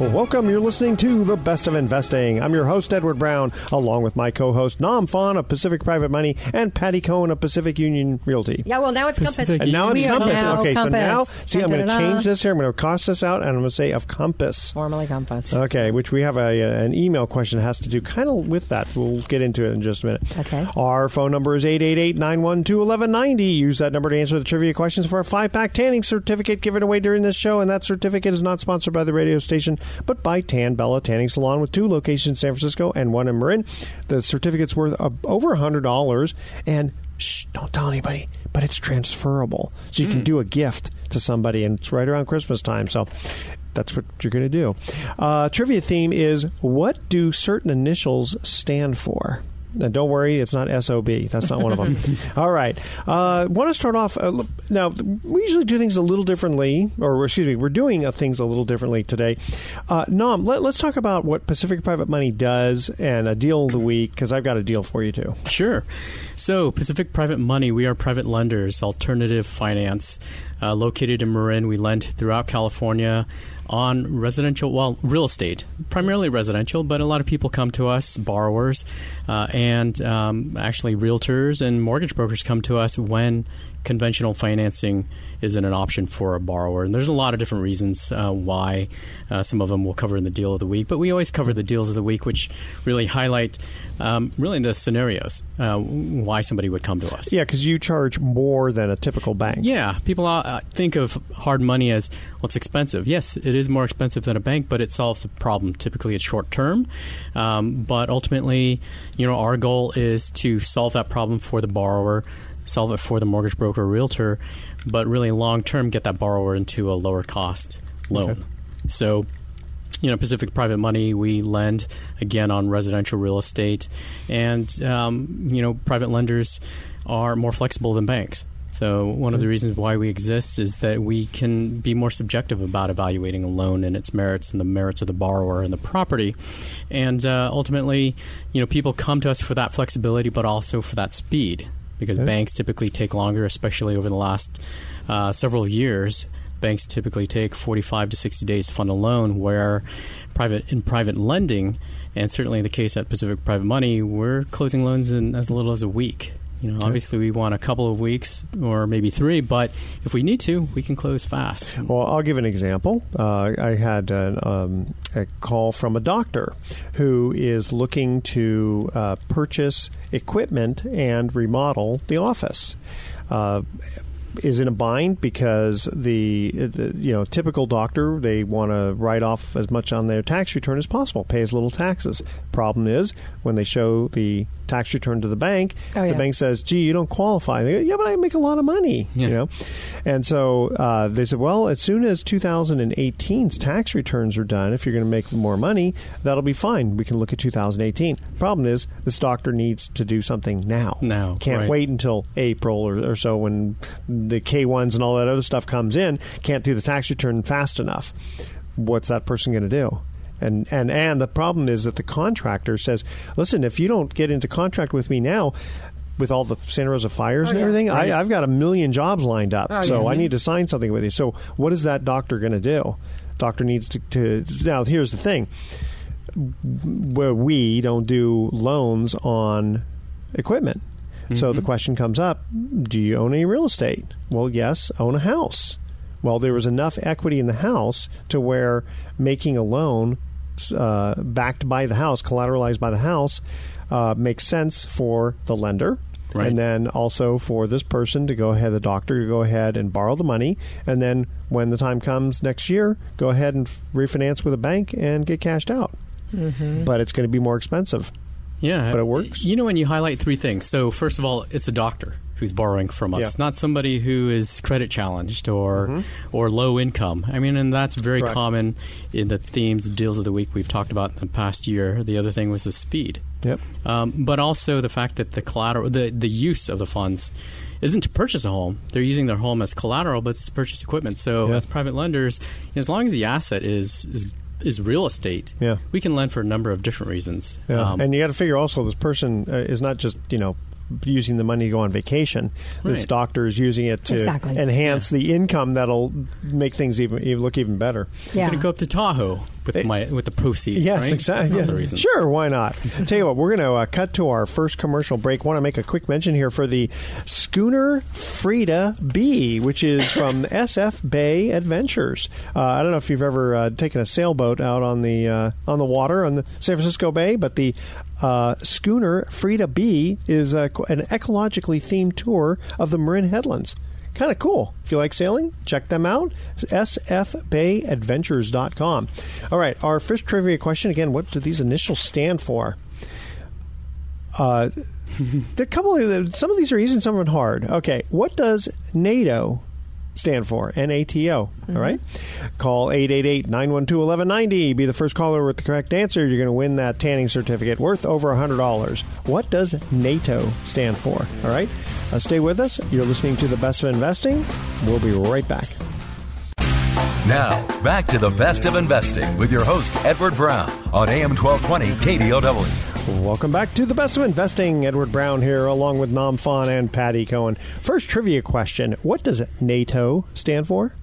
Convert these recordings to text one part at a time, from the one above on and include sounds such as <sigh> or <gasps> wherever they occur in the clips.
Well, welcome. You're listening to The Best of Investing. I'm your host, Edward Brown, along with my co host, Nam Phan of Pacific Private Money and Patty Cohn of Pacific Union Realty. Yeah, well, now it's Compass. And now it's We Compass. now okay, so now, see, I'm going to change this here. I'm going to cost this out, and I'm going to say of Compass. Formerly Compass. Okay, which we have a, an email question that has to do kind of with that. We'll get into it in just a minute. Okay. Our phone number is 888 912 1190. Use that number to answer the trivia questions for a five pack tanning certificate given away during this show. And that certificate is not sponsored by the radio station, but by Tan Bella Tanning Salon with two locations in San Francisco and one in Marin. The certificate's worth uh, over $100. And shh, don't tell anybody, but it's transferable. So you can do a gift to somebody, and it's right around Christmas time. So that's what you're going to do. Uh, trivia theme is what do certain initials stand for? Now, don't worry, it's not SOB. That's not one of them. <laughs> All right. Uh, want to start off. Uh, now, we usually do things a little differently, or excuse me, we're doing uh, things a little differently today. Uh, Nam, let, let's talk about what Pacific Private Money does and a deal of the week, because I've got a deal for you, too. Sure. So, Pacific Private Money, we are private lenders, alternative finance, uh, located in Marin. We lend throughout California on residential, well, real estate, primarily residential, but a lot of people come to us, borrowers, uh, and um, actually realtors and mortgage brokers come to us when conventional financing isn't an option for a borrower. And there's a lot of different reasons uh, why. Uh, some of them we'll cover in the deal of the week, but we always cover the deals of the week, which really highlight um, really the scenarios uh, why somebody would come to us. Yeah, because you charge more than a typical bank. Yeah, people uh, think of hard money as well. It's expensive. Yes, it is more expensive than a bank, but it solves a problem. Typically, it's short term, um, but ultimately, you know, our goal is to solve that problem for the borrower, solve it for the mortgage broker, or realtor, but really long term, get that borrower into a lower cost loan. So you know, Pacific Private Money, we lend again on residential real estate, and um, you know, private lenders are more flexible than banks. So one of the reasons why we exist is that we can be more subjective about evaluating a loan and its merits and the merits of the borrower and the property, and uh, ultimately, you know, people come to us for that flexibility, but also for that speed because banks typically take longer, especially over the last uh, several years. Banks typically take 45 to 60 days to fund a loan where private in private lending and certainly the case at Pacific Private Money we're closing loans in as little as a week you know obviously we want a couple of weeks or maybe 3 but if we need to we can close fast Well, I'll give an example. Uh, I had an, um, a call from a doctor who is looking to uh, purchase equipment and remodel the office. Uh, is in a bind because the, the you know typical doctor they want to write off as much on their tax return as possible, pay as little taxes. Problem is when they show the tax return to the bank, Oh, the bank says, "Gee, you don't qualify." They go, "Yeah, but I make a lot of money," you know. And so uh, they said, "Well, as soon as 2018's tax returns are done, if you're going to make more money, that'll be fine. We can look at 2018." Problem is, this doctor needs to do something now. Now, can't right. wait until April or, or so when the K ones and all that other stuff comes in. Can't do the tax return fast enough. What's that person going to do? And, and and the problem is that the contractor says, "Listen, if you don't get into contract with me now, with all the Santa Rosa fires oh, and yeah, everything, right. I, I've got a million jobs lined up, Oh, so yeah. I need to sign something with you." So, what is that doctor going to do? Doctor needs to, to now. Here's the thing: where we don't do loans on equipment. So the question comes up do you own any real estate? Well, yes, own a house. Well, there was enough equity in the house to where making a loan uh, backed by the house, collateralized by the house, uh, makes sense for the lender. Right. And then also for this person to go ahead, the doctor to go ahead and borrow the money. And then when the time comes next year, go ahead and refinance with a bank and get cashed out. But it's going to be more expensive. Yeah, But it works. You know, when you highlight three things. So, first of all, it's a doctor who's borrowing from us, Yeah. not somebody who is credit challenged or or low income. I mean, and that's very Correct. common in the themes, deals of the week we've talked about in the past year. The other thing was the speed, Yep. um, but also the fact that the collateral, the the use of the funds. Isn't to purchase a home. They're using their home as collateral, but it's to purchase equipment. So, as private lenders, as long as the asset is is, is real estate, Yeah. we can lend for a number of different reasons. Yeah. Um, and you got to figure also this person uh, is not just you know using the money to go on vacation. This Right. doctor is using it to Exactly. enhance the income that'll make things even, even look even better. Yeah. going to go up to Tahoe with my with the proceeds. Yes, right? exactly. Yeah. Sure, why not? Tell you what, we're going to uh, cut to our first commercial break. Want to make a quick mention here for the Schooner Freda B, which is from <laughs> SF Bay Adventures. Uh, I don't know if you've ever uh, taken a sailboat out on the uh, on the water on the San Francisco Bay, but the uh, Schooner Freda B is a, an ecologically themed tour of the Marin Headlands. Kind of cool. If you like sailing, check them out. sfbayadventures.com. All right, our first trivia question again, what do these initials stand for? Uh, <laughs> the couple of some of these are easy and some of them hard. Okay, what does NATO stand for? N A T O. All right. Call 888-912-1190. Be the first caller with the correct answer. You're going to win that tanning certificate worth over $100. What does NATO stand for? All right. Uh, stay with us. You're listening to the best of investing. We'll be right back. Now, back to the best of investing with your host, Edward Brown, on AM 1220 KDOW. Welcome back to the best of investing. Edward Brown here, along with Nam Phan and Patty Cohn. First trivia question: What does NATO stand for?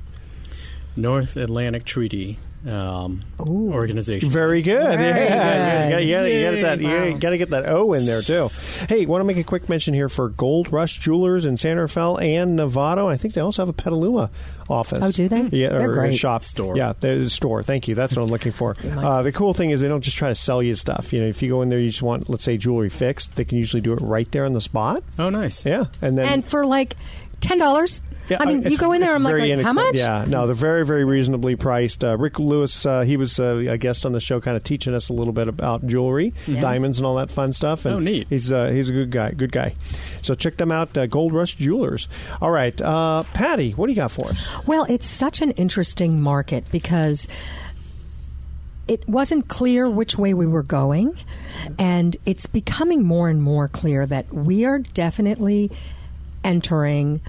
North Atlantic Treaty um, Organization. Very good. Very yeah, good. You, gotta, you, gotta, get that, you gotta get that O in there too. Hey, want to make a quick mention here for Gold Rush Jewelers in Santa Fe and Novato. I think they also have a Petaluma office. Oh, do they? Yeah, They're or a great. shop Store. Yeah, the store. Thank you. That's what I'm looking for. <laughs> Uh, the cool thing is they don't just try to sell you stuff. You know, if you go in there, you just want, let's say, jewelry fixed. They can usually do it right there on the spot. Oh, nice. Yeah, and then and for like ten dollars. Yeah, I mean, you go in there. it's I'm like, like, how much? Yeah, no, they're very, very reasonably priced. Uh, Rick Lewis, uh, he was uh, a guest on the show, kind of teaching us a little bit about jewelry, diamonds, and all that fun stuff. And Oh, neat. He's uh, he's a good guy, good guy. So check them out, uh, Gold Rush Jewelers. All right, uh, Patty, what do you got for us? Well, it's such an interesting market because it wasn't clear which way we were going, and it's becoming more and more clear that we are definitely entering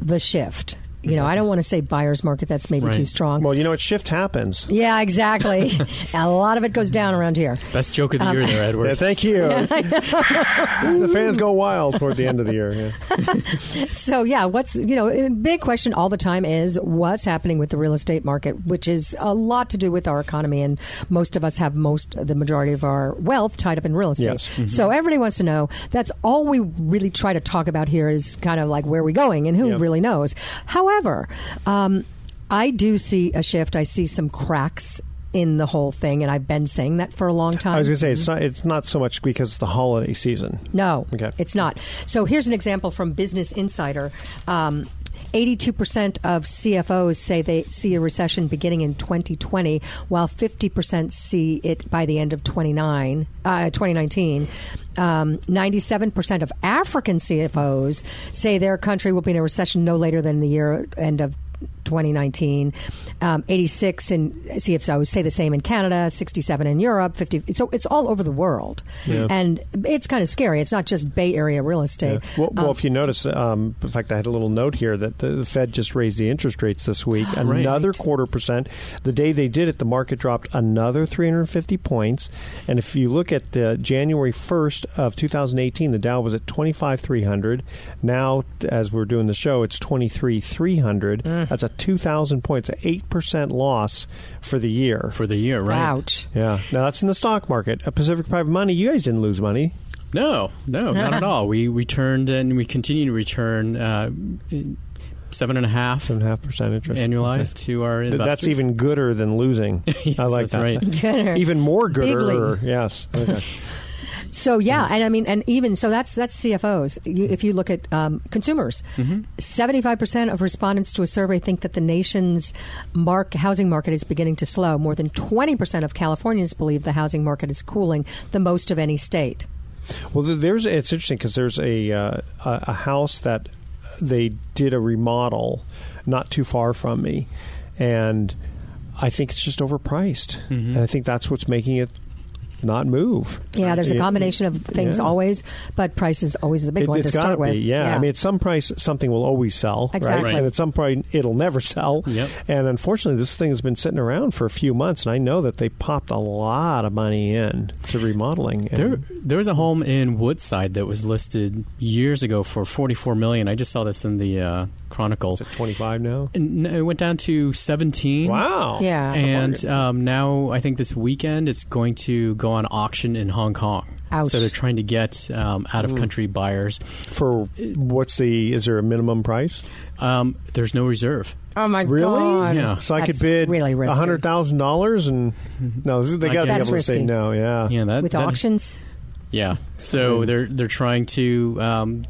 the shift. You know, I don't want to say buyer's market, that's maybe Right. too strong. Well, you know what? Shift happens. yeah, exactly. <laughs> a lot of it goes down around here. Best joke of the um, year there, Edward. Yeah, thank you. <laughs> the fans go wild toward the end of the year. Yeah. <laughs> So yeah, what's you know, big question all the time is what's happening with the real estate market, which is a lot to do with our economy, and most of us have most the majority of our wealth tied up in real estate. Yes. So mm-hmm. everybody wants to know. That's all we really try to talk about here is kind of like where are we going and who Yep. really knows. However, um, I do see a shift. I see some cracks. In the whole thing, and I've been saying that for a long time. I was going to say it's not. It's not so much because it's the holiday season. No, Okay. it's not. So here's an example from Business Insider. Um, 82% of CFOs say they see a recession beginning in 2020, while 50% see it by the end of 29, uh, 2019. Um, 97% of African CFOs say their country will be in a recession no later than the year end of 2019. Um, 86 in CFOs say the same in Canada, 67 in Europe, 50. So it's all over the world. And it's kind of scary. It's not just Bay Area real estate. Well, well Um, if you notice, um, in fact, I had a little note here that the, the Fed just raised the interest rates this week, <gasps> Right. another quarter percent. The day they did it, the market dropped another 350 points. And if you look at the January 1st of 2018, the Dow was at 25,300. Now, as we're doing the show, it's 23,300. Mm. That's a 2,000 points, an 8% loss for the year. for the year, right? Ouch. yeah. Now, that's in the stock market. A Pacific Private Money, you guys didn't lose money. No, no, not at <laughs> all. We returned and we continue to return uh, seven and a half Seven and a half percent interest annualized to our investors. That's even gooder than losing. <laughs> Yes, I like that's that. right. <laughs> Gooder. Even more Big gooder. league. Yes. Okay. So yeah, and I mean, and even so, that's that's CFOs. You, if you look at um, consumers, Mm-hmm. 75 percent of respondents to a survey think that the nation's mark, housing market is beginning to slow. More than 20 percent of Californians believe the housing market is cooling, the most of any state. Well, there's it's interesting because there's a uh, a a house that they did a remodel not too far from me, and I think it's just overpriced, Mm-hmm. and I think that's what's making it not move. Yeah, there's a combination of things yeah. always, but price is always the big It, one has to start to with. be, yeah. I mean, at some price, something will always sell, Exactly. right? Right. And at some point, it'll never sell. Yep. And unfortunately, this thing has been sitting around for a few months, and I know that they popped a lot of money in to remodeling. And There, there was a home in Woodside that was listed years ago for forty-four million. I just saw this in the uh, Chronicle. is it 25 now? And it went down to seventeen. Wow. Yeah. And um, now I think this weekend it's going to go on auction in Hong Kong. Ouch. So they're trying to get um, out of country buyers. For what's the? Is there a minimum price? Um, there's no reserve. Oh my God. Really? god! Yeah. So I That's could bid really risky. hundred thousand dollars, and no, they got to be it. able That's to say risky. no. Yeah. Yeah, that with that- auctions. Yeah. So they're they're trying to um,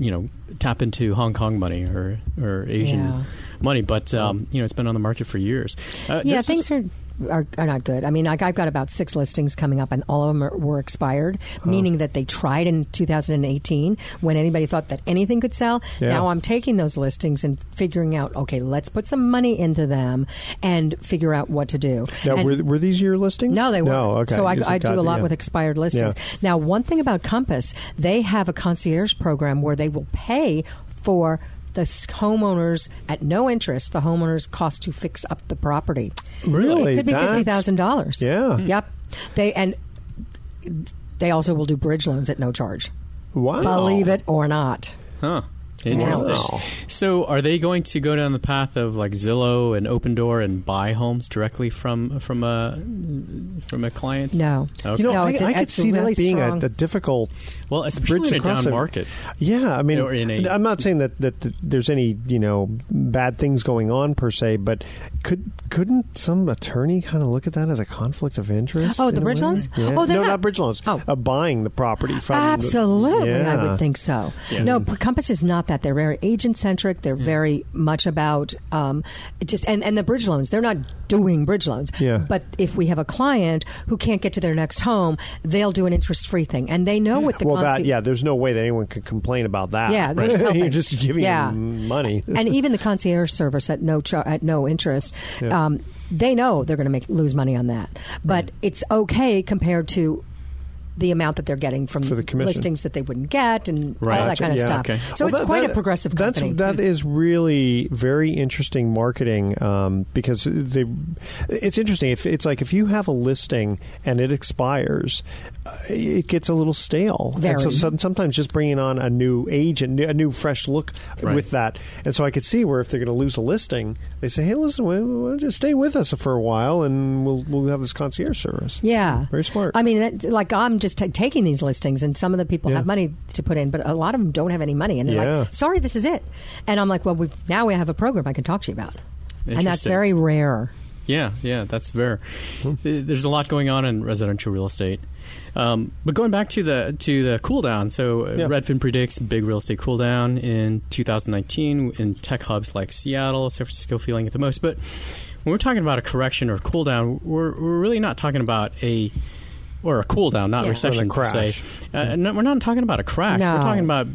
you know tap into Hong Kong money or or Asian Yeah. money, but um, you know it's been on the market for years. Uh, Yeah, things are, are are not good. I mean, like I've got about six listings coming up, and all of them are, were expired, meaning that they tried in 2018 when anybody thought that anything could sell. Yeah. Now I'm taking those listings and figuring out, okay, let's put some money into them and figure out what to do. Now, And- were, were these your listings? no, they weren't. No, okay. So I, I do a lot yeah. with expired listings. Now, one thing about Compass, they have a concierge program where they will pay for the homeowners at no interest the homeowners cost to fix up the property. Really? It could be That's- fifty thousand dollars. Yeah. Yep. They and they also will do bridge loans at no charge. Wow. Believe it or not. Huh. Interesting. Wow. So, are they going to go down the path of like Zillow and Opendoor and buy homes directly from from a from a client? No. Okay. You know, No, I, it's a- I could it's see really that being a, strong- a difficult Well, especially bridge in a across down the- market. Yeah, I mean, Or in a- I'm not saying that, that th- there's any you know bad things going on per se, but could couldn't some attorney kind of look at that as a conflict of interest? Oh, the in bridge loans? Yeah. Oh, they're no, not- not bridge loans. Oh. Uh, buying the property from the- Absolutely, I would think so. Yeah. No, Compass is not that. They're very agent centric. They're very much about um, just and, and the bridge loans. They're not doing bridge loans. Yeah. But if we have a client who can't get to their next home, they'll do an interest free thing, and they know what the Well, that yeah, there's no way that anyone could complain about that. Yeah, they're just <laughs> helping. you're just giving Yeah. them money. <laughs> and even the concierge service at no char- at no interest. Yeah. Um, they know they're going to make lose money on that, but it's okay compared to the amount that they're getting from For the commission. listings that they wouldn't get and Right. all that kind of Yeah. stuff. Okay. So Well, it's that- quite that- a progressive that's, company. That is really very interesting marketing um, because they. It's interesting. If it's like if you have a listing and it expires, it gets a little stale. Very. And so some, sometimes just bringing on a new agent, a new fresh look Right. with that. And so I could see where if they're going to lose a listing, they say, "Hey, listen, we'll, we'll just stay with us for a while, and we'll we'll have this concierge service." Yeah, Very smart. I mean, that, like I'm just ta taking these listings, and some of the people Yeah. have money to put in, but a lot of them don't have any money, and they're Yeah. like, "Sorry, this is it." And I'm like, "Well, we now we have a program I can talk to you about," and that's very rare. Yeah, yeah, that's fair. Th- hmm. uh, There's a lot going on in residential real estate. Um, but going back to the to the cool down, so uh, Yeah. Redfin predicts big real estate cool down in 2019 in tech hubs like Seattle, San Francisco feeling it the most. But when we're talking about a correction or cool down, we're, we're really not talking about a or a cool down, not Yeah. recession Or per se. crash. Uh, no, we're not talking about a crash. No. We're talking about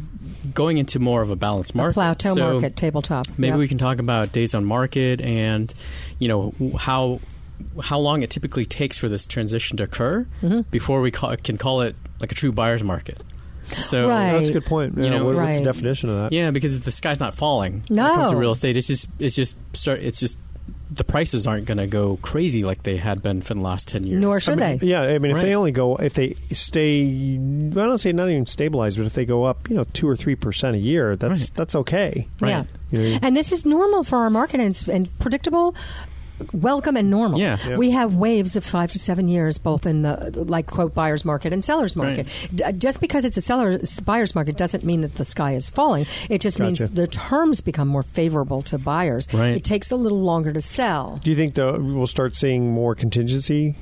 going into more of a balanced market. Plateau So- market, tabletop. Maybe Yep. we can talk about days on market and you know how how long it typically takes for this transition to occur Mm-hmm. before we call, can call it like a true buyer's market. So Right. That's a good point. You Yeah, know, what- what's the definition of that? yeah, because the sky's not falling when it comes to No. real estate. It's just it's just start. It's just the prices aren't going to go crazy like they had been for the last ten years. Nor should I mean, they. Yeah, I mean, if Right. they only go, if they stay, I don't say not even stabilized, but if they go up, you know, two or three percent a year, that's Right. that's okay. Right. Yeah. You know, And this is normal for our market and, it's, and predictable welcome and normal. Yeah. Yeah. We have waves of five to seven years, both in the like quote buyer's market and seller's market. D- just because it's a seller's buyer's market doesn't mean that the sky is falling. It just Gotcha. means the terms become more favorable to buyers. Right. It takes a little longer to sell. Do you think though we'll start seeing more contingency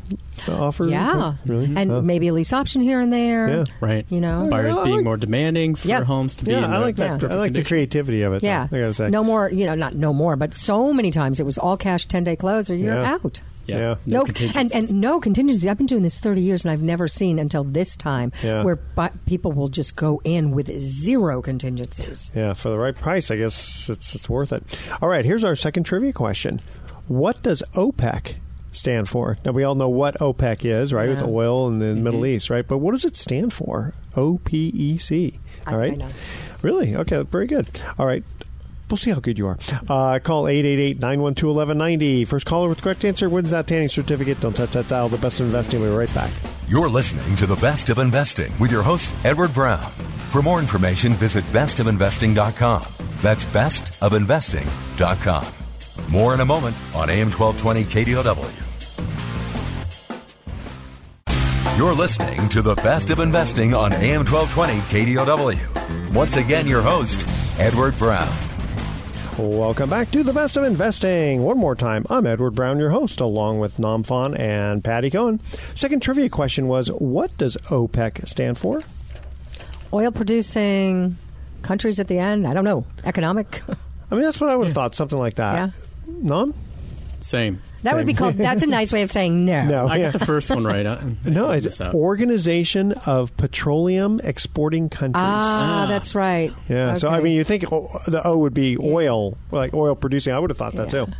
offers? Yeah, mm-hmm. really, and Oh. maybe a lease option here and there. Yeah. Right. You know, Buyers I being like- more demanding for Yeah. homes to be Yeah, in I like that. perfect I like the creativity of it. though, Yeah. I gotta say. No more, you know, not no more, but so many times it was all cash 10 day close or you're Yeah. out. Yeah. Yeah. No, and, contingencies. and no contingency. I've been doing this 30 years and I've never seen until this time Yeah. where bu- people will just go in with zero contingencies. Yeah, for the right price, I guess it's it's worth it. All right, here's our second trivia question. What does OPEC stand for? Now we all know what OPEC is, right? With Yeah. oil in the mm-hmm. Middle East, right? But what does it stand for? O P E C. I- All right. I know. Really? Okay, very good. All right. We'll see how good you are. Uh, call 888-912-1190. First caller with the correct answer wins that tanning certificate. Don't touch that dial. The best of investing. We'll be right back. You're listening to The Best of Investing with your host, Edward Brown. For more information, visit bestofinvesting.com. That's bestofinvesting.com. More in a moment on AM 1220 KDOW. You're listening to The Best of Investing on AM 1220 KDOW. Once again, your host, Edward Brown. Welcome back to the best of investing. One more time, I'm Edward Brown, your host, along with Nam Phan and Patty Cohn. Second trivia question was What does OPEC stand for? Oil producing countries at the end, I don't know, economic. I mean, that's what I would have thought, something like that. Yeah. Nam? Same. That would be called, that's a <laughs> nice way of saying no. No. I yeah. got the first one right. I, I <laughs> No, it's. Organization of Petroleum Exporting Countries. Ah, that's right. yeah, so I mean, you think oh, the O would be oil, like oil producing. I would have thought that Yeah. too.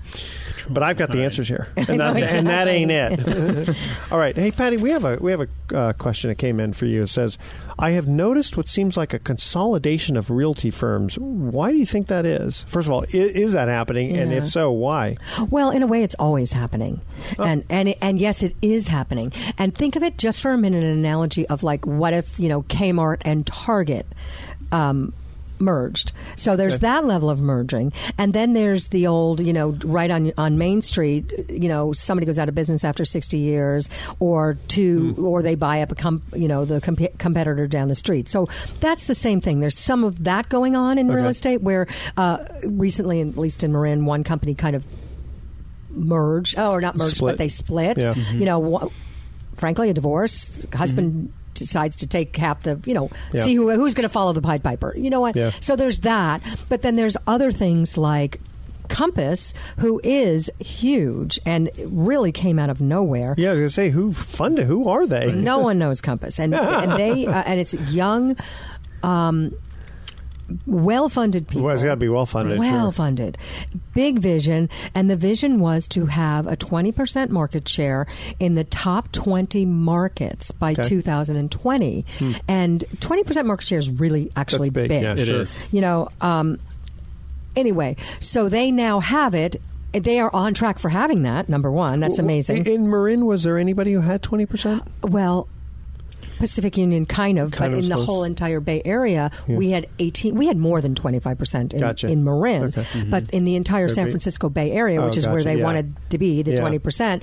But I've got the answers here, <laughs> and, know, that, and that ain't it. <laughs> All right, hey Patty, we have a we have a uh, question that came in for you. It says, "I have noticed what seems like a consolidation of realty firms. Why do you think that is? First of all, is, is that happening? And if so, why? Well, in a way, it's always happening, Oh. and and and yes, it is happening. And think of it just for a minute, an analogy of like, what if you know Kmart and Target. Um, merged so there's that level of merging and then there's the old you know right on on main street you know somebody goes out of business after 60 years or two Hmm. or they buy up a com- you know the comp- competitor down the street so that's the same thing there's some of that going on in real estate where uh, recently at least in marin one company kind of merged, oh, or not merged, Split. but they split. Yeah. You know, wha- frankly, a divorce. Husband decides to take half the, you know, Yeah. see who, who's going to follow the Pied Piper. You know what? Yeah. So there's that, but then there's other things like. Compass, who is huge and really came out of nowhere. Yeah, I was gonna say who funded? Who are they? No one knows Compass, and and they <laughs> uh, and it's young, um, well-funded people. Well, it's got to be well funded. Well funded. Big vision. And the vision was to have a 20% market share in the top 20 markets by Okay. 2020. And 20% market share is really actually That's big, yeah. It Sure. is. You know, um, anyway, so they now have it. They are on track for having that, number one. That's amazing. In Marin, was there anybody who had twenty percent? Well, Pacific Union kind of, Kind but of in the whole entire Bay Area, we had 18 we had more than 25% in, Gotcha. in Marin. Okay. Mm-hmm. But in the entire San Francisco Bay Area, Oh, which is where they yeah. wanted to be, the Yeah. 20%,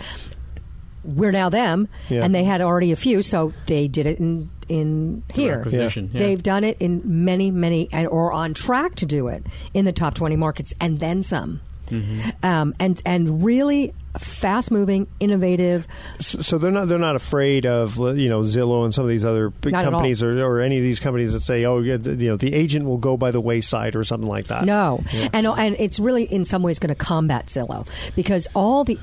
we're now them Yeah. and they had already a few, so they did it in in here. yeah. They've done it in many, many, and or on track to do it in the top 20 markets and then some. Mm-hmm. Um, and and really fast moving, innovative. So they're not they're not afraid of you know Zillow and some of these other big Not companies or, or any of these companies that say oh you know the agent will go by the wayside or something like that. No, and and it's really in some ways going to combat Zillow because all the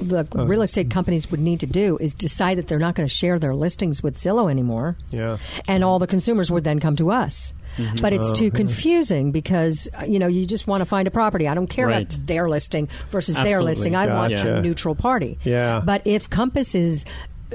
the Oh. real estate companies would need to do is decide that they're not going to share their listings with Zillow anymore. Yeah. and all the consumers would then come to us. Mm-hmm. But it's Oh, too confusing because uh, you know you just want to find a property. I don't care Right. about their listing versus their listing. I want a neutral party. Yeah. But if Compass is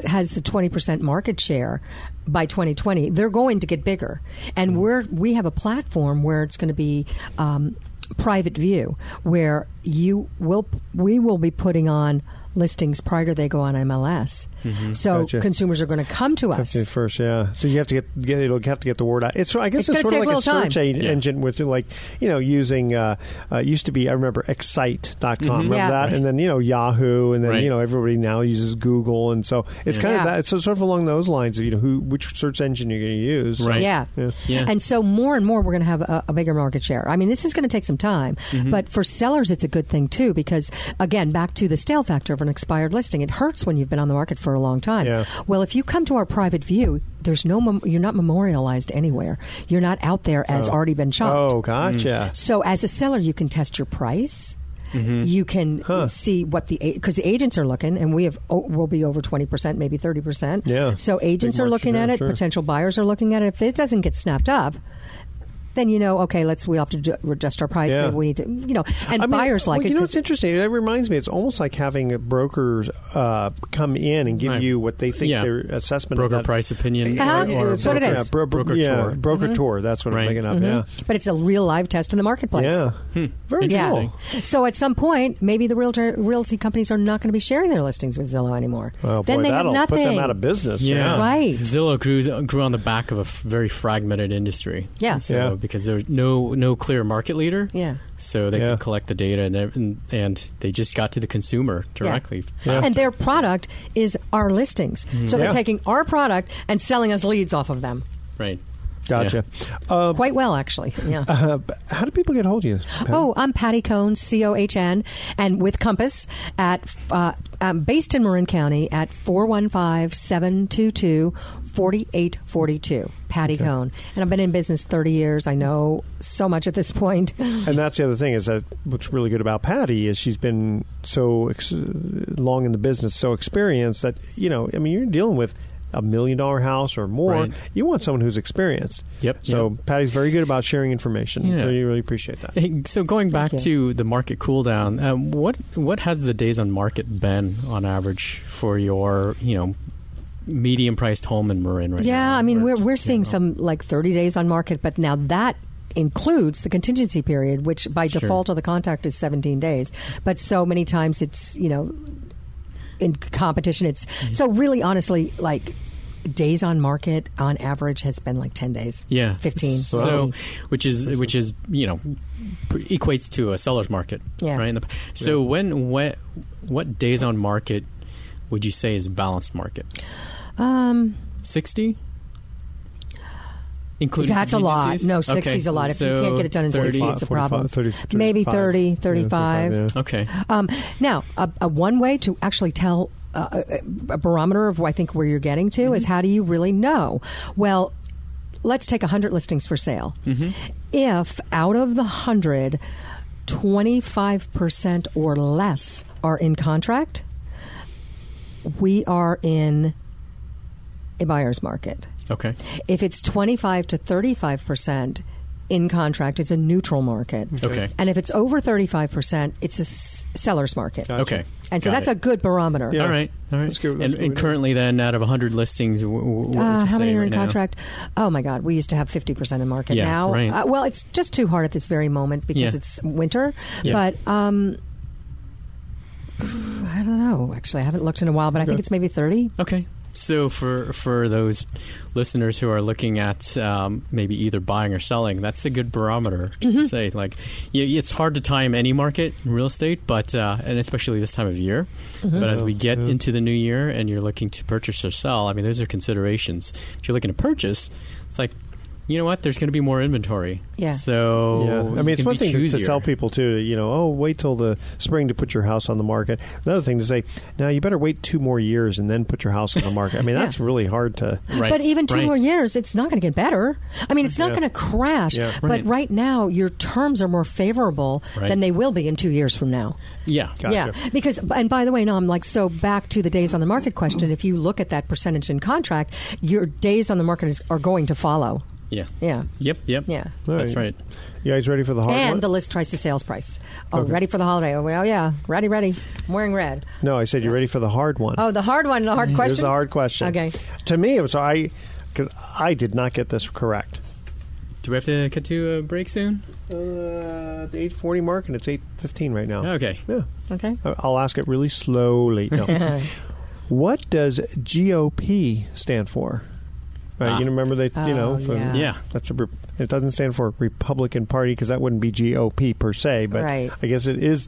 has the 20% market share by 2020, they're going to get bigger. And Hmm. we're we have a platform where it's going to be um, private view where you will we will be putting on listings prior to they go on MLS. So Mm-hmm. Gotcha. consumers are going to come to us. At first, yeah. So you have to get, get it'll have to get the word out. It's I guess It's it's, sort of like a a search time. en- engine with like you know using uh, uh, used to be I remember Excite.com remember Yeah. that and then you know Yahoo and then Right. you know everybody now uses Google and so it's kind Yeah. of that it's sort of along those lines of you know who which search engine you're going to use. Right. Yeah. Yeah. Yeah. And so more and more we're going to have a, a bigger market share. I mean, this is going to take some time, Mm-hmm. but for sellers, it's a good thing too because, again, back to the stale factor of an expired listing, it hurts when you've been on the market for a long time. Yeah. Well, if you come to our private view, there's no mem- you're not memorialized anywhere. You're not out there as already been chopped. Oh, gotcha. So as a seller, you can test your price. Mm-hmm. You can see what the because the agents are looking, and we have oh, will be over twenty percent, maybe thirty percent. Yeah. So agents Big are looking at it. sure. Potential buyers are looking at it. If it doesn't get snapped up, then you know, okay, let's we have to ju- adjust our price. Yeah. Maybe we need to, you know, and I mean, buyers like well, it. You know, it's interesting. That reminds me. It's almost like having brokers uh, come in and give Right. you what they think Yeah. their assessment Broker of that. price opinion Uh-huh. or, or That's what it broker, is. Yeah, bro- bro- broker yeah, tour. broker tour. That's what Right. I'm thinking of. Yeah, but it's a real live test in the marketplace. yeah, very Yeah. cool. So at some point, maybe the realtor, realty companies are not going to be sharing their listings with Zillow anymore. Oh boy, then they have that'll nothing. put them out of business. Yeah. Right. Zillow grew grew on the back of a f- very fragmented industry. Yeah. So Yeah. Because there's no no clear market leader. Yeah. So they Yeah. could collect the data and, and and they just got to the consumer directly. Yeah. And their product is our listings. So they're Yeah. taking our product and selling us leads off of them. Right. Gotcha. Uh, Quite well, actually. Yeah. <laughs> uh, how do people get hold of you? Patty? Oh, I'm Patty Cohn, C O H N, and with Compass at uh, I'm based in Marin County at 415 722 4842. Patty Cohn. And I've been in business 30 years. I know so much at this point. <laughs> And that's the other thing is that what's really good about Patty is she's been so ex- long in the business, so experienced that you know. I mean, you're dealing with a million dollar house or more. Right. You want someone who's experienced. Yep, So yep. Patty's very good about sharing information. Yeah. Really, really appreciate that. Hey, so going back to the market cool down, um, what what has the days on market been on average for your you know medium priced home in Marin right now? Yeah, I mean Or we're just we're seeing general? some like 30 days on market, but now that includes the contingency period, which by Sure. default of the contract is 17 days. But so many times it's you know in competition it's Mm-hmm. so really honestly like days on market on average has been like 10 days. Yeah, 15. So, which is which is you know equates to a seller's market, Yeah. right? In the- So when what what days on market would you say is a balanced market? Um Sixty. Including that's a lot. contingencies? No, Okay, 60 is a lot. If you can't get it done in 30 60, it's a problem. 30, Maybe 35. 30, Yeah, 35. yeah. Okay. Um, now, a, a one way to actually tell uh, a, a barometer of I think where you're getting to is how do you really know? Well, let's take 100 listings for sale. If out of the 100, 25% or less are in contract, we are in a buyer's market. Okay. If it's 25 to 35% in contract, it's a neutral market. Okay. And if it's over 35%, it's a s- seller's market. Okay. And so Got that's it. a good barometer. Yeah. All right. All right. That's good. That's and, good. and currently, then, out of 100 listings, w- w- what would Uh, you how many are right in now? contract? Oh my God, we used to have 50% in market. Yeah, now, right. uh, well, it's just too hard at this very moment because Yeah. it's winter. Yeah. But um, <sighs> I don't know. Actually, I haven't looked in a while, but I think it's maybe 30. Okay. So for for those listeners who are looking at um, maybe either buying or selling, that's a good barometer Mm-hmm. to say. Like, you it's hard to time any market in real estate, but uh, and especially this time of year. Mm-hmm. But as we get into the new year and you're looking to purchase or sell, I mean, those are considerations. If you're looking to purchase, it's like, you know what? There's going to be more inventory. Yeah. So Yeah, I mean, it's one be thing to choosier. tell people too. You know, oh, wait till the spring to put your house on the market. Another thing to say, now you better wait two more years and then put your house on the market. I mean, <laughs> that's really hard to. Right. But even two right. more years, it's not going to get better. I mean, it's not Yeah. going to crash. Yeah. But Right. right now, your terms are more favorable Right. than they will be in two years from now. Yeah. Gotcha. Yeah, because and by the way, no, I'm like so back to the days on the market question. If you look at that percentage in contract, your days on the market is, are going to follow. Yeah. Yeah. Yep. Yep. Yeah. All That's right. You guys ready for the hard and the list price to sales price. Oh, Okay. ready for the holiday? Oh, well, yeah, ready, ready. I'm wearing red. no, I said you're ready for the hard one. Oh, the hard one, the hard question. Here's the hard question. Okay. To me, it was I because I did not get this correct. Do we have to cut to a break soon? Uh, the eight forty mark, and it's eight fifteen right now. Okay. Yeah, Okay. I- I'll ask it really slowly. No. <laughs> what does GOP stand for? Right, Ah. you remember they, you know, Oh, from- yeah. Yeah. That's a. It doesn't stand for Republican Party because that wouldn't be GOP per se, but Right. I guess it is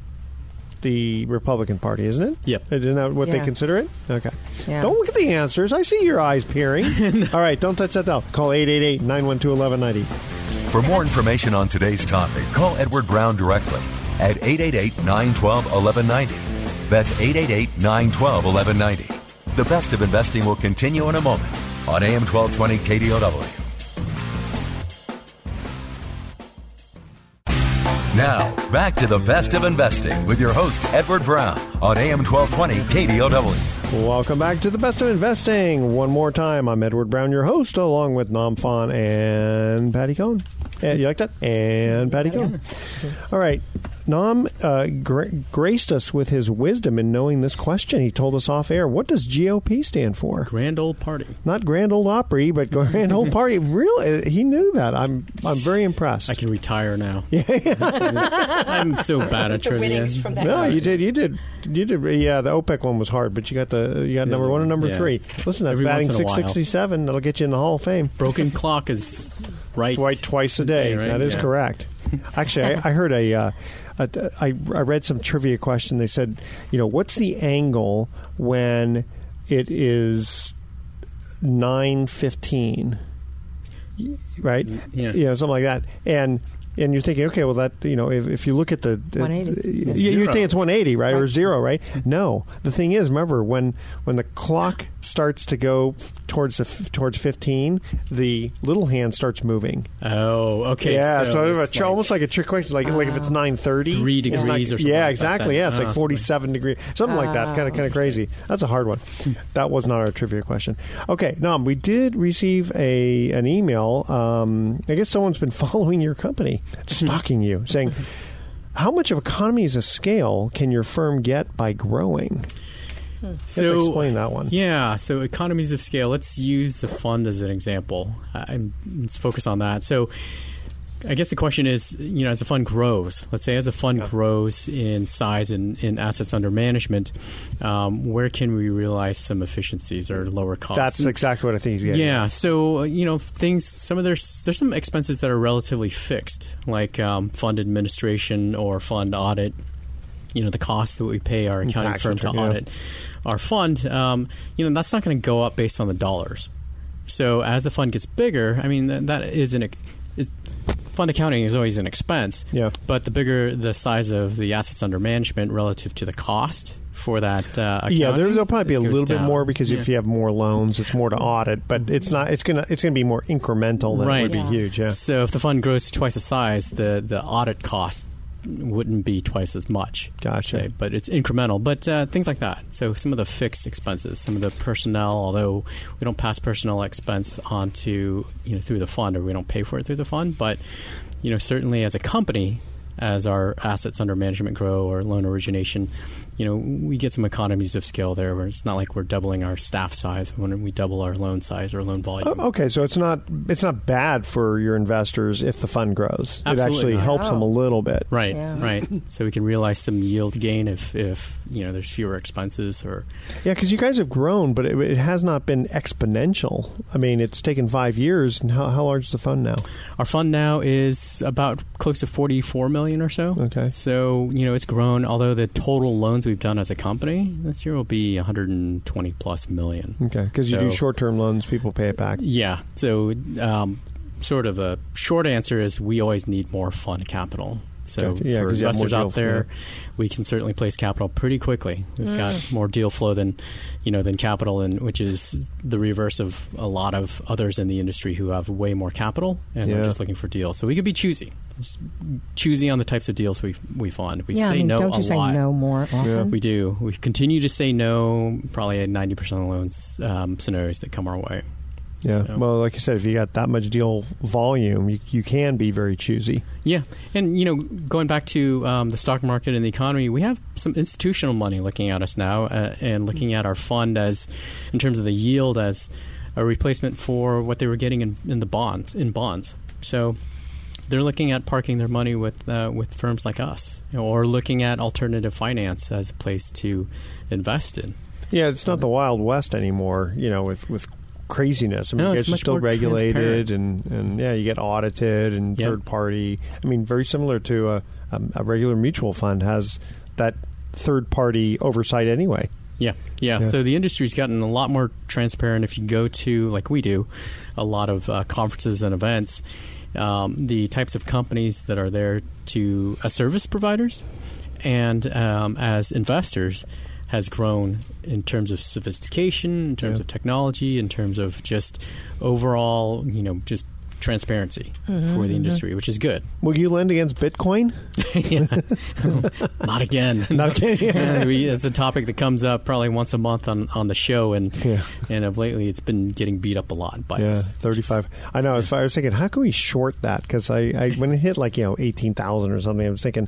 the Republican Party, isn't it? Yep. Isn't that what they consider it? Okay. Yeah. Don't look at the answers. I see your eyes peering. <laughs> All right, don't touch that dial. Call 888-912-1190. For more information on today's topic, call Edward Brown directly at 888-912-1190. That's 888-912-1190. The best of investing will continue in a moment on AM 1220 KDOW. Now, back to the best of investing with your host, Edward Brown, on AM 1220 KDOW. Welcome back to the best of investing. One more time, I'm Edward Brown, your host, along with Nam Phan and Patty Cohn. Yeah, you like that? And Patty Cohn. All right. Nam uh, gra- graced us with his wisdom in knowing this question. He told us off air. What does GOP stand for? Grand old party. Not Grand Old Opry, but <laughs> Grand Old Party. Really, he knew that. I'm I'm very impressed. I can retire now. <laughs> <laughs> I'm so bad at The trivia. winnings from that. No, you did. You did. You did. Yeah, the OPEC one was hard, but you got the you got number one and number Yeah. three. Listen, that's Every batting once in a six while. sixty seven. That'll get you in the Hall of Fame. Broken clock is right. Twice twice a day. Day, right? That is Yeah. correct. <laughs> Actually, I, I heard a, uh, a I, I read some trivia question. They said, you know, what's the angle when it is nine fifteen? Right? Yeah. You know, something like that. And and you're thinking, okay, well, that you know, if, if you look at the, the 180. you, you think it's 180, right, or zero, right? No, the thing is, remember when when the clock starts to go towards the towards 15, the little hand starts moving. Oh, okay. Yeah, so, it's it's like- almost like a trick question, like like if it's nine thirty, Three degrees or something Yeah, like exactly. that. Yeah, it's Ah, like forty seven degrees, something like that. Kind of kind of crazy. That's a hard one. that was not our trivia question. Okay, Nam, we did receive a an email. Um, I guess someone's been <laughs> following your company, stalking you, saying. How much of economies of scale can your firm get by growing? So, to explain that one. Yeah, so economies of scale. Let's use the fund as an example. I, let's focus on that. So, I guess the question is, you know, as the fund grows, let's say as the fund grows in size and in assets under management, um, where can we realize some efficiencies or lower costs? That's exactly what I think he's getting. at. Yeah, so uh, you know things. Some of there's there's some expenses that are relatively fixed, like um, fund administration or fund audit. You know the cost that we pay our accounting tax firm to return, yeah. audit our fund. Um, you know that's not going to go up based on the dollars. So as the fund gets bigger, I mean that, that is an. It, fund accounting is always an expense. Yeah. But the bigger the size of the assets under management relative to the cost for that uh, accounting, Yeah, there, there'll probably be a little bit more because Yeah. if you have more loans, it's more to audit. But it's not. It's gonna. It's gonna be more incremental than it Right. would be huge. Yeah. So if the fund grows to twice the size, the the audit cost wouldn't be twice as much. Gotcha. Okay, but it's incremental. But uh, things like that. So some of the fixed expenses, some of the personnel, although we don't pass personnel expense onto you know through the fund or we don't pay for it through the fund, but you know certainly as a company, as our assets under management grow or loan origination, you know we get some economies of scale there. Where it's not like we're doubling our staff size when we double our loan size or loan volume. Oh, Okay, so it's not it's not bad for your investors if the fund grows. it actually not. helps them a little bit. Right, Yeah. right. <laughs> So we can realize some yield gain if, if you know there's fewer expenses or Yeah, because you guys have grown, but it, it has not been exponential. I mean, it's taken five years. And how, how large is the fund now? our fund now is about close to 44 million or so. Okay. So you know it's grown. Although the total loans we've done as a company this year will be 120 plus million. Okay, because you do short term loans, people pay it back. Yeah. So um, sort of a short answer is we always need more fund capital. So Gotcha. Yeah, for 'cause you have more investors out deal flow. there, we can certainly place capital pretty quickly. We've got more deal flow than you know than capital, and which is the reverse of a lot of others in the industry who have way more capital and Yeah. are just looking for deals. So we could be choosy, Just choosy on the types of deals we we fund. We yeah, say I mean, no don't a you say lot. no more often? We do. We continue to say no. Probably at ninety percent of the loans um, scenarios that come our way. Yeah. So- Well, like I said, if you got that much deal volume, you, you can be very choosy. Yeah, and you know, going back to um, the stock market and the economy, we have some institutional money looking at us now uh, and looking at our fund as, in terms of the yield, as a replacement for what they were getting in, in the bonds in bonds. So they're looking at parking their money with uh, with firms like us, or looking at alternative finance as a place to invest in. Yeah, it's not the Wild West anymore. You know, with with craziness. I mean, No, it's still regulated, and, and yeah, you get audited and Yep. third party. I mean, very similar to a, a, a regular mutual fund has that third party oversight anyway. Yeah, yeah, Yeah. So the industry's gotten a lot more transparent. If you go to, like we do, a lot of uh, conferences and events, um, the types of companies that are there to as service providers and um, as investors has grown in terms of sophistication, in terms Yeah. of technology, in terms of just overall, you know, just transparency mm-hmm, for the mm-hmm. industry, which is good. Will you lend against Bitcoin? <laughs> <laughs> Not again. <laughs> Not again, yeah. It's a topic that comes up probably once a month on, on the show, and Yeah. and of lately it's been getting beat up a lot by Yeah, us. thirty-five. I know. I was, I was thinking, how can we short that? Because I, I, when it hit like you know eighteen thousand or something, I was thinking,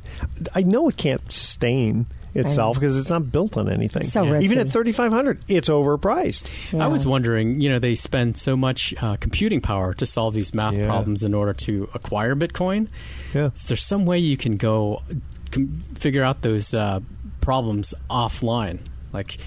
I know it can't sustain itself because it's not built on anything. So risky. Even at thirty-five hundred, it's overpriced. I was wondering, you know, they spend so much uh, computing power to solve these math Yeah. problems in order to acquire Bitcoin. Yeah. Is there some way you can go com- figure out those uh, problems offline, like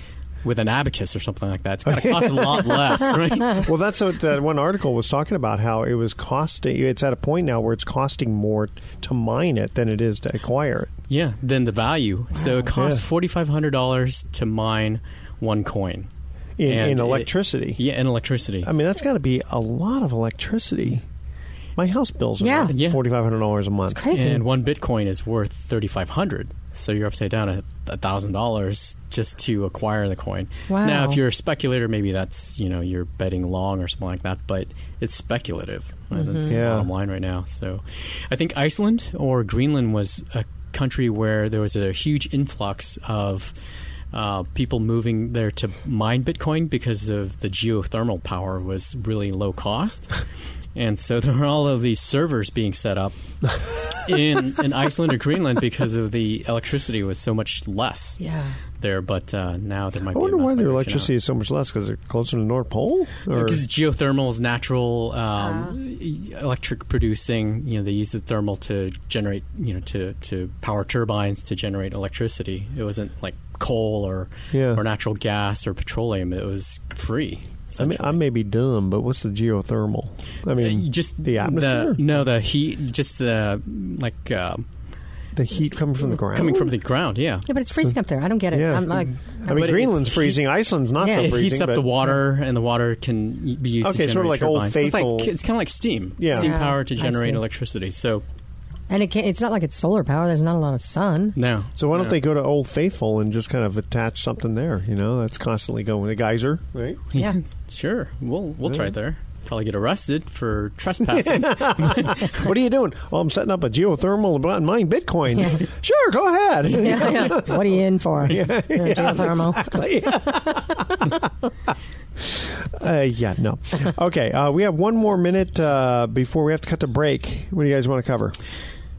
with an abacus or something like that? It's going <laughs> to cost a lot less, right? Well, that's what that one article was talking about. How it was costing. It's at a point now where it's costing more to mine it than it is to acquire it. Yeah, than the value. So it costs Yeah. forty five hundred dollars to mine one coin. In, And in it- electricity. Yeah, in electricity. I mean, that's got to be a lot of electricity. My house bills are Yeah. Yeah. forty five hundred dollars a month. Crazy. and one Bitcoin is worth thirty five hundred. So you're upside down at thousand dollars just to acquire the coin. Wow. Now, if you're a speculator, maybe that's you know you're betting long or something like that. But it's speculative. Right? That's the Yeah. bottom line right now. So I think Iceland or Greenland was a country where there was a huge influx of. Uh, people moving there to mine Bitcoin because of the geothermal power was really low cost, and so there were all of these servers being set up in <laughs> in Iceland or Greenland because of the electricity was so much less yeah. there. But uh, now there might I be. wonder a why their electricity out. is so much less because they're closer to the North Pole. Or Because geothermal is natural um, e- electric producing. You know, they use the thermal to generate. You know, to to power turbines to generate electricity. It wasn't like coal or Yeah. or natural gas or petroleum. It was free. I mean, I may be dumb, but what's the geothermal? I Uh, mean, just the atmosphere, no, the heat, just the like uh, the heat coming from the ground, coming from the ground. Yeah, Yeah, but it's freezing up there. I don't get it. Yeah. I'm like, I mean, But it Greenland's heats- freezing. Iceland's not Yeah. so it freezing. heats up but- the water, and the water can be used. Okay, to sort of generate like Old turbines. Faithful. It's, like, it's kind of like steam. Yeah. steam Yeah, power to generate electricity. So and it can't, it's not like it's solar power. There's not a lot of sun. no. So why don't no. they go to Old Faithful and just kind of attach something there? You know, that's constantly going. The geyser, right? Yeah. Sure, we'll we'll try it there. Probably get arrested for trespassing. <laughs> what are you doing? Well, I'm setting up a geothermal and buying Bitcoin. Yeah. Sure, go ahead. <laughs> Yeah, yeah. What are you in for? Yeah, geothermal. <laughs> Uh, yeah, no. Okay, uh, we have one more minute uh, before we have to cut to break. What do you guys want to cover?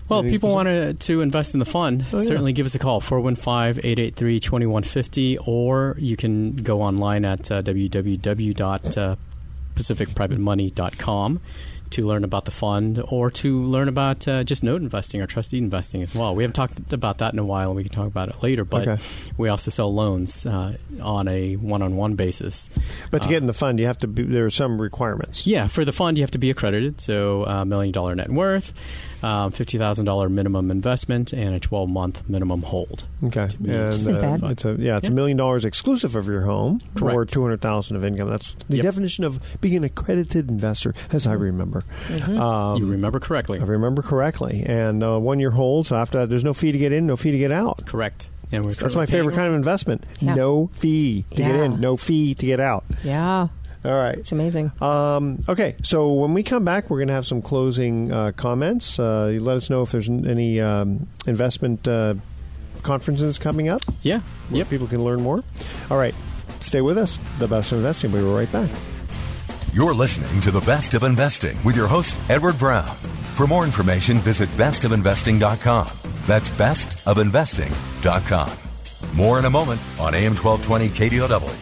Well, if people want to, invest in the fund, Oh, yeah. certainly give us a call, 415-883-2150, or you can go online at uh, www.pacificprivatemoney.com to learn about the fund or to learn about uh, just note investing or trustee investing as well. We haven't talked about that in a while, and we can talk about it later, but Okay. we also sell loans uh, on a one-on-one basis. But to get in the fund, you have to. Be, there are some requirements. Yeah, for the fund, you have to be accredited. So, uh, million dollar net worth, um, fifty thousand dollar minimum investment, and a twelve month minimum hold. Okay, and just it's a yeah, it's a Yeah. million dollars exclusive of your home or Correct. two hundred thousand of income. That's the Yep. definition of being an accredited investor, as I remember. Um, you remember correctly. I remember correctly, and uh, one year hold. So after that, there's no fee to get in, no fee to get out. Correct. And we're That's my favorite kind of investment. Yeah. No fee to get in, no fee to get out. Yeah, All right. it's amazing. Um, okay, so when we come back, we're going to have some closing uh, comments. Uh, you let us know if there's any um, investment uh, conferences coming up. Yeah. where Yep. People can learn more. All right, stay with us. The best of investing. We'll be right back. You're listening to The Best of Investing with your host, Edward Brown. For more information, visit bestofinvesting.com. That's bestofinvesting.com. More in a moment on AM 1220 KDOW.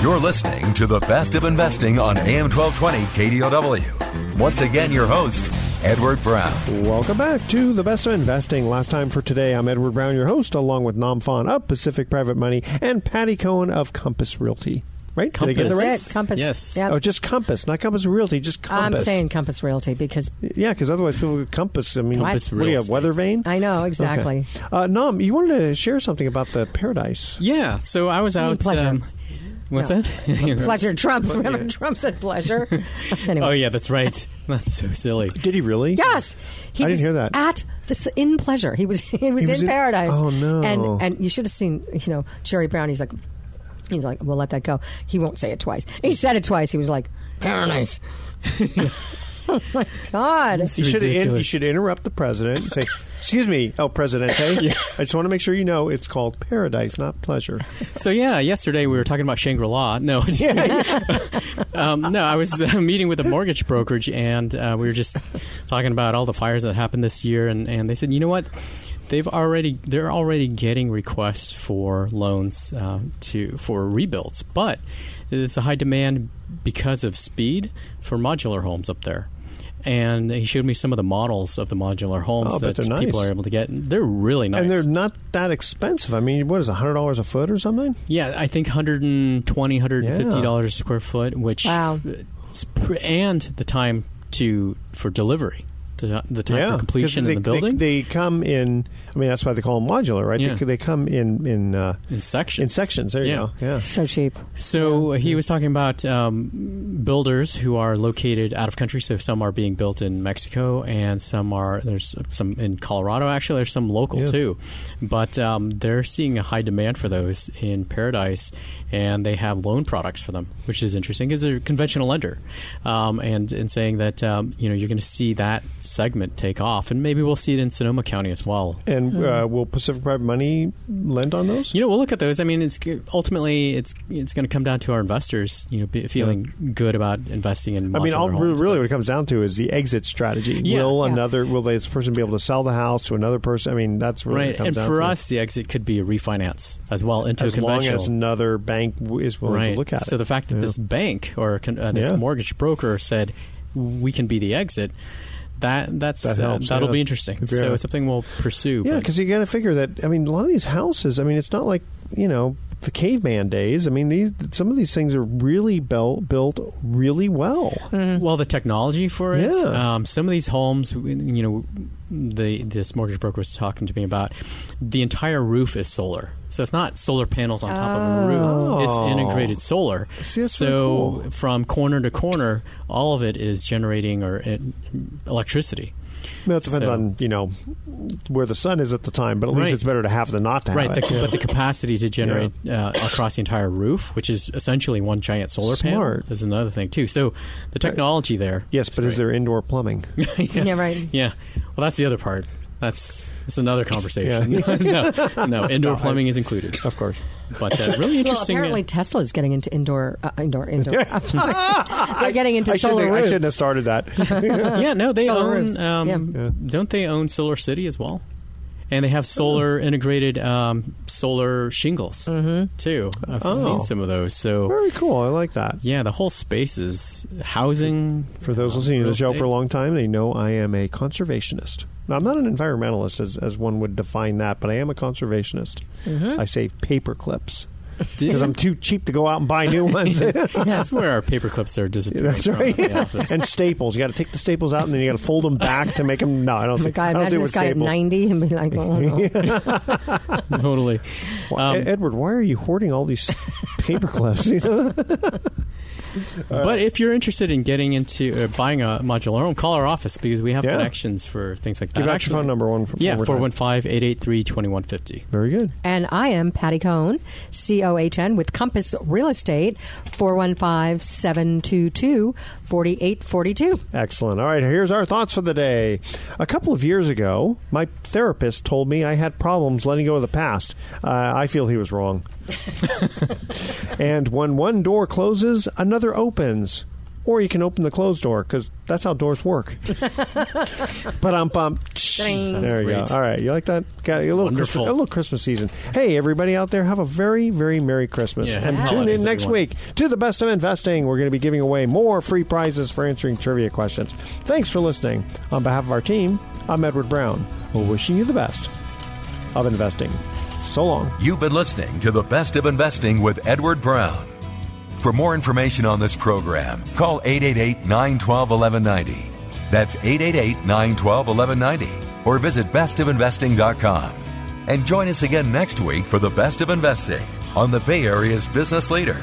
You're listening to the best of investing on AM 1220 KDOW. Once again, your host, Edward Brown. Welcome back to the best of investing. Last time for today, I'm Edward Brown, your host, along with Nam Phan of Pacific Private Money and Patty Cohn of Compass Realty. Right? Compass. Did I get it right? That's. Compass. Yes. Yep. Oh, just Compass, not Compass Realty, just Compass. I'm saying Compass Realty because Yeah, because otherwise people would Compass. I mean, Compass what do you have, weather vane? I know exactly. Okay. Uh, Nam, you wanted to share something about the Paradise. Yeah. So I was out. pleasure. Um, what's No. that? <laughs> Pleasure, Trump. Remember, Trump said pleasure. <laughs> anyway. oh yeah, that's right. <laughs> That's so silly. Did he really? Yes, he I didn't hear that. at this in pleasure. He was he was, was in, in- paradise. Oh, no. And and you should have seen you know Jerry Brown. He's like he's like we'll let that go. He won't say it twice. He said it twice. He was like paradise. oh my God! You should, in, ridiculous. you should interrupt the president and say, "Excuse me, oh Presidente, <laughs> I just want to make sure you know it's called paradise, not pleasure." So yeah, yesterday we were talking about Shangri La. No, <laughs> um, no, I was uh, meeting with a mortgage brokerage, and uh, we were just talking about all the fires that happened this year, and, and they said, you know what, they've already they're already getting requests for loans uh, to for rebuilds, but it's a high demand because of speed for modular homes up there. And he showed me some of the models of the modular homes Oh, that they're people are able to get. They're really nice. And they're not that expensive. I mean, what is it, hundred dollars a foot or something? Yeah, I think 120 150 dollars a square foot, which Wow. and the time to for delivery, the, the time for completion 'cause in the building They, they come in. I mean, that's why they call them modular, right? Yeah. They, they come in in uh, in sections. in sections. There you Yeah. go. Yeah. So cheap. So he was talking about um, builders who are located out of country. So some are being built in Mexico, and some are there's some in Colorado. Actually, there's some local Yeah. too, but um, they're seeing a high demand for those in Paradise, and they have loan products for them, which is interesting because they're a conventional lender, um, and and saying that um, you know you're going to see that segment take off, and maybe we'll see it in Sonoma County as well. And uh, will Pacific Private Money lend on those? You know, we'll look at those. I mean, it's ultimately it's it's going to come down to our investors. You know, be, feeling good about investing in. I mean, all, homes, really, what it comes down to is the exit strategy. Yeah. will Yeah. another will this person be able to sell the house to another person? I mean, that's really right. And for to. us, the exit could be a refinance as well into as a long conventional. as another bank is willing right. to look at so it. the fact that Yeah. this bank or uh, this Yeah. mortgage broker said we can be the exit. That that's That uh, helps, that'll yeah. be interesting. Yeah. So it's something we'll pursue. Yeah, because you got to figure that. I mean, a lot of these houses. I mean, it's not like you know the caveman days. I mean, these some of these things are really built built really well. Well, the technology for it. Yeah. Um, some of these homes, you know, the this mortgage broker was talking to me about. The entire roof is solar, so it's not solar panels on top of a roof. It's Oh. integrated solar. See, so really cool. from corner to corner, all of it is generating or uh, electricity. Well, it depends So- on you know where the sun is at the time, but at least Right. it's better to have than not to Right, have the, it. but the capacity to generate uh, across the entire roof, which is essentially one giant solar Smart. panel, is another thing too. So the technology there. yes, but is there indoor plumbing? <laughs> Yeah, right. Yeah. Well, that's the other part. That's that's another conversation. <laughs> no, no, indoor plumbing is included, of course. but uh, really <laughs> Well, interesting. apparently Tesla's getting into indoor, uh, indoor, indoor. <laughs> I'm. They're getting into I solar shouldn't, I shouldn't have started that. yeah, no, they Solar own. Um, Yeah. Don't they own Solar City as well? And they have solar integrated um, solar shingles too. I've Oh. seen some of those. So Very cool. I like that. yeah, the whole space is housing. For those listening to the show for a long time, they know I am a conservationist. Now, I'm not an environmentalist as, as one would define that, but I am a conservationist. I save paper clips Do- because I'm too cheap to go out and buy new <laughs> ones. That's where our paper clips are disappearing. That's from right. at the office. and staples. You got to take the staples out and then you got to fold them back to make them. No, I don't Oh think. God, I don't imagine do this guy staples. at 90 and be like, oh, no. <laughs> totally. Why- Um, Ed- Edward, why are you hoarding all these paper clips? You <laughs> know? But if you're interested in getting into uh, buying a modular home, call our office because we have Yeah. connections for things like that. Give out your Actually- phone number one. Yeah, one more time. 415-883-2150. Very good. And I am Patty Cohn, C O H N, with Compass Real Estate, 415 722 4842. Excellent. All right, here's our thoughts for the day. A couple of years ago, my therapist told me I had problems letting go of the past. Uh, I feel he was wrong. <laughs> and when one door closes, another opens. or you can open the closed door because that's how doors work. but I'm pumped. There you great. go. All right, you like that? Got a little wonderful. Christmas, a little Christmas season. Hey, everybody out there, have a very, very merry Christmas, Yeah, and happy tune in holidays, next everyone. week to the best of investing. We're going to be giving away more free prizes for answering trivia questions. Thanks for listening. On behalf of our team, I'm Edward Brown. We're wishing you the best of investing. So long. You've been listening to The Best of Investing with Edward Brown. For more information on this program, call 888 912 1190. That's 888 912 1190. Or visit bestofinvesting.com. And join us again next week for The Best of Investing on the Bay Area's business leader,